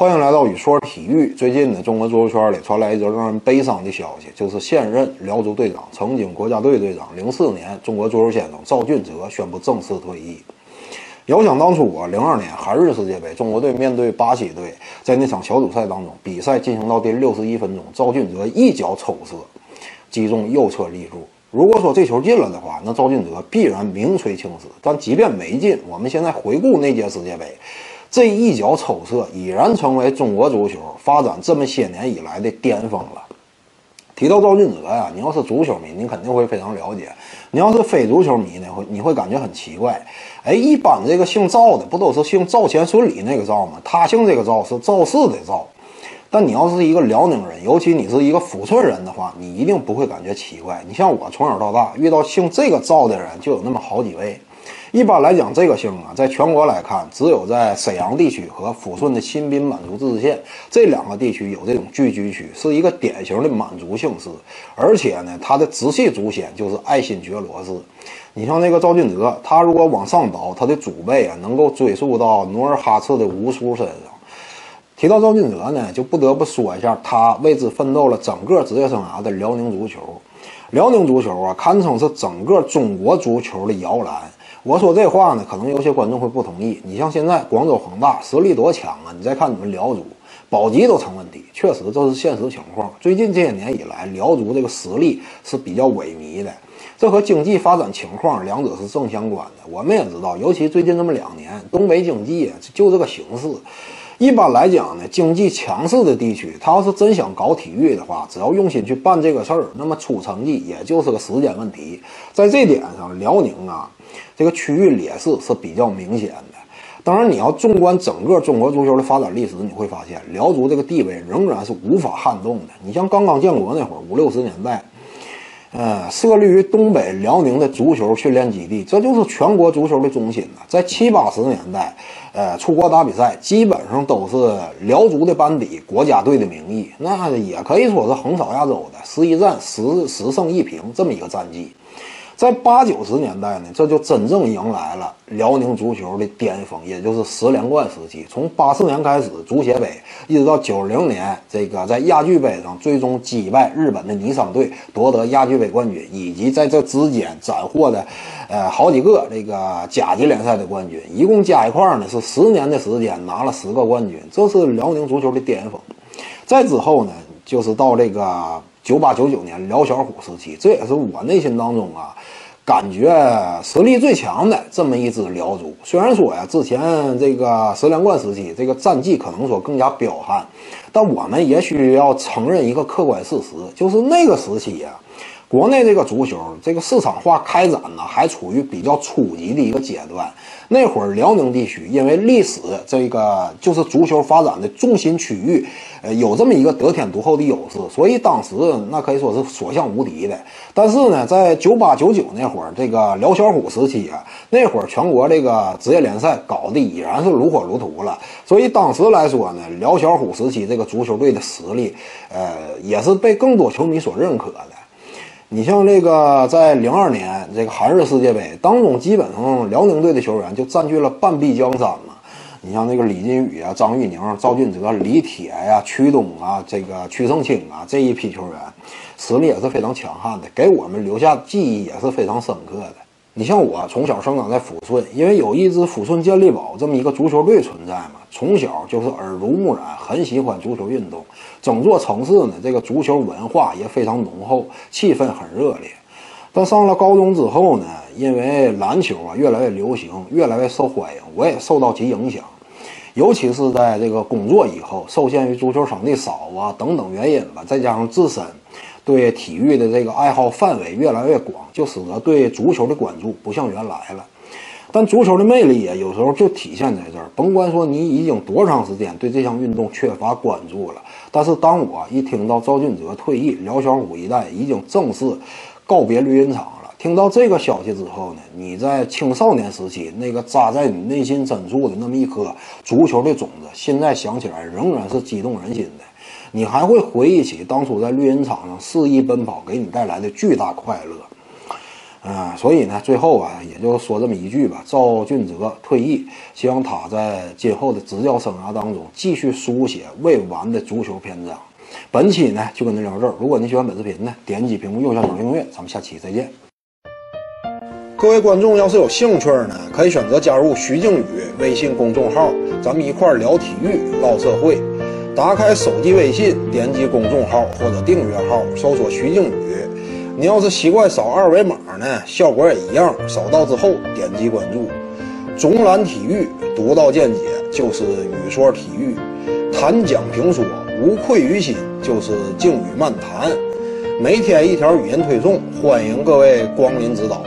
欢迎来到宇说体育。最近呢，中国足球圈里传来一则让人悲伤的消息，就是现任辽足队长、曾经国家队队长、零四年中国足球先生赵俊哲宣布正式退役。遥想当初啊，零二年韩日世界杯，中国队面对巴西队，在那场小组赛当中，比赛进行到第六十一分钟，赵俊哲一脚抽射，击中右侧立柱。如果说这球进了的话，那赵俊哲必然名垂青史。但即便没进，我们现在回顾那届世界杯。这一脚抽射已然成为中国足球发展这么些年以来的巅峰了。提到赵俊哲呀，你要是足球迷，你肯定会非常了解；你要是非足球迷呢，会你会感觉很奇怪。哎，一般这个姓赵的不都是姓赵钱孙李那个赵吗？他姓这个赵是赵氏的赵。但你要是一个辽宁人，尤其你是一个抚顺人的话，你一定不会感觉奇怪。你像我从小到大遇到姓这个赵的人就有那么好几位。一般来讲，这个姓啊，在全国来看，只有在沈阳地区和抚顺的新宾满族自治县这两个地区有这种聚居区，是一个典型的满族姓氏。而且呢，他的直系祖先就是爱新觉罗氏。你像那个赵俊哲，他如果往上倒，他的祖辈啊，能够追溯到努尔哈赤的吴叔身上。提到赵俊哲呢，就不得不说一下他为之奋斗了整个职业生涯的辽宁足球。辽宁足球啊，堪称是整个中国足球的摇篮。我说这话呢，可能有些观众会不同意。你像现在广州恒大实力多强啊！你再看你们辽足，保级都成问题。确实，这是现实情况。最近这些年以来，辽足这个实力是比较萎靡的，这和经济发展情况两者是正相关的。我们也知道，尤其最近这么两年，东北经济就这个形势。一般来讲呢，经济强势的地区，他要是真想搞体育的话，只要用心去办这个事儿，那么出成绩也就是个时间问题。在这点上，辽宁啊。这个区域劣势是比较明显的。当然，你要纵观整个中国足球的发展历史，你会发现辽足这个地位仍然是无法撼动的。你像刚刚建国那会儿，五六十年代，呃，设立于东北辽宁的足球训练基地，这就是全国足球的中心呢。在七八十年代，呃，出国打比赛基本上都是辽足的班底，国家队的名义，那也可以说是横扫亚洲的，十一战十十胜一平这么一个战绩。在八九十年代呢，这就真正迎来了辽宁足球的巅峰，也就是十连冠时期。从八四年开始足协杯，一直到九零年，这个在亚俱杯上最终击败日本的尼桑队，夺得亚俱杯冠军，以及在这之间斩获的，呃，好几个这个甲级联赛的冠军，一共加一块呢是十年的时间拿了十个冠军，这是辽宁足球的巅峰。再之后呢，就是到这个。九八九九年辽小虎时期，这也是我内心当中啊，感觉实力最强的这么一支辽足。虽然说呀，之前这个十连冠时期，这个战绩可能说更加彪悍，但我们也需要承认一个客观事实，就是那个时期呀。国内这个足球，这个市场化开展呢，还处于比较初级的一个阶段。那会儿辽宁地区因为历史这个就是足球发展的重心区域，呃，有这么一个得天独厚的优势，所以当时那可以说是所向无敌的。但是呢，在九八九九那会儿，这个辽小虎时期啊，那会儿全国这个职业联赛搞得已然是如火如荼了。所以当时来说呢，辽小虎时期这个足球队的实力，呃，也是被更多球迷所认可的。你像这个，在零二年这个韩日世界杯当中，基本上辽宁队的球员就占据了半壁江山嘛。你像那个李金羽啊、张玉宁、赵俊哲、李铁呀、曲东啊、这个曲胜清啊这一批球员，实力也是非常强悍的，给我们留下记忆也是非常深刻的。你像我从小生长在抚顺，因为有一支抚顺健力宝这么一个足球队存在嘛。从小就是耳濡目染，很喜欢足球运动。整座城市呢，这个足球文化也非常浓厚，气氛很热烈。但上了高中之后呢，因为篮球啊越来越流行，越来越受欢迎，我也受到其影响。尤其是在这个工作以后，受限于足球场地少啊等等原因吧，再加上自身对体育的这个爱好范围越来越广，就使得对足球的关注不像原来了。但足球的魅力啊，有时候就体现在这儿。甭管说你已经多长时间对这项运动缺乏关注了，但是当我一听到赵俊泽退役，辽小虎一代已经正式告别绿茵场了，听到这个消息之后呢，你在青少年时期那个扎在你内心深处的那么一颗足球的种子，现在想起来仍然是激动人心的。你还会回忆起当初在绿茵场上肆意奔跑给你带来的巨大快乐。啊，所以呢，最后啊，也就说这么一句吧：赵俊哲退役，希望他在今后的执教生涯当中继续书写未完的足球篇章。本期呢就跟您聊到这儿。如果您喜欢本视频呢，点击屏幕右下角订阅，咱们下期再见。各位观众要是有兴趣呢，可以选择加入徐静宇微信公众号，咱们一块聊体育、唠社会。打开手机微信，点击公众号或者订阅号，搜索徐静宇。你要是习惯扫二维码呢，效果也一样。扫到之后点击关注。总览体育，独到见解就是语说体育，谈讲评说无愧于心就是静语漫谈。每天一条语音推送，欢迎各位光临指导。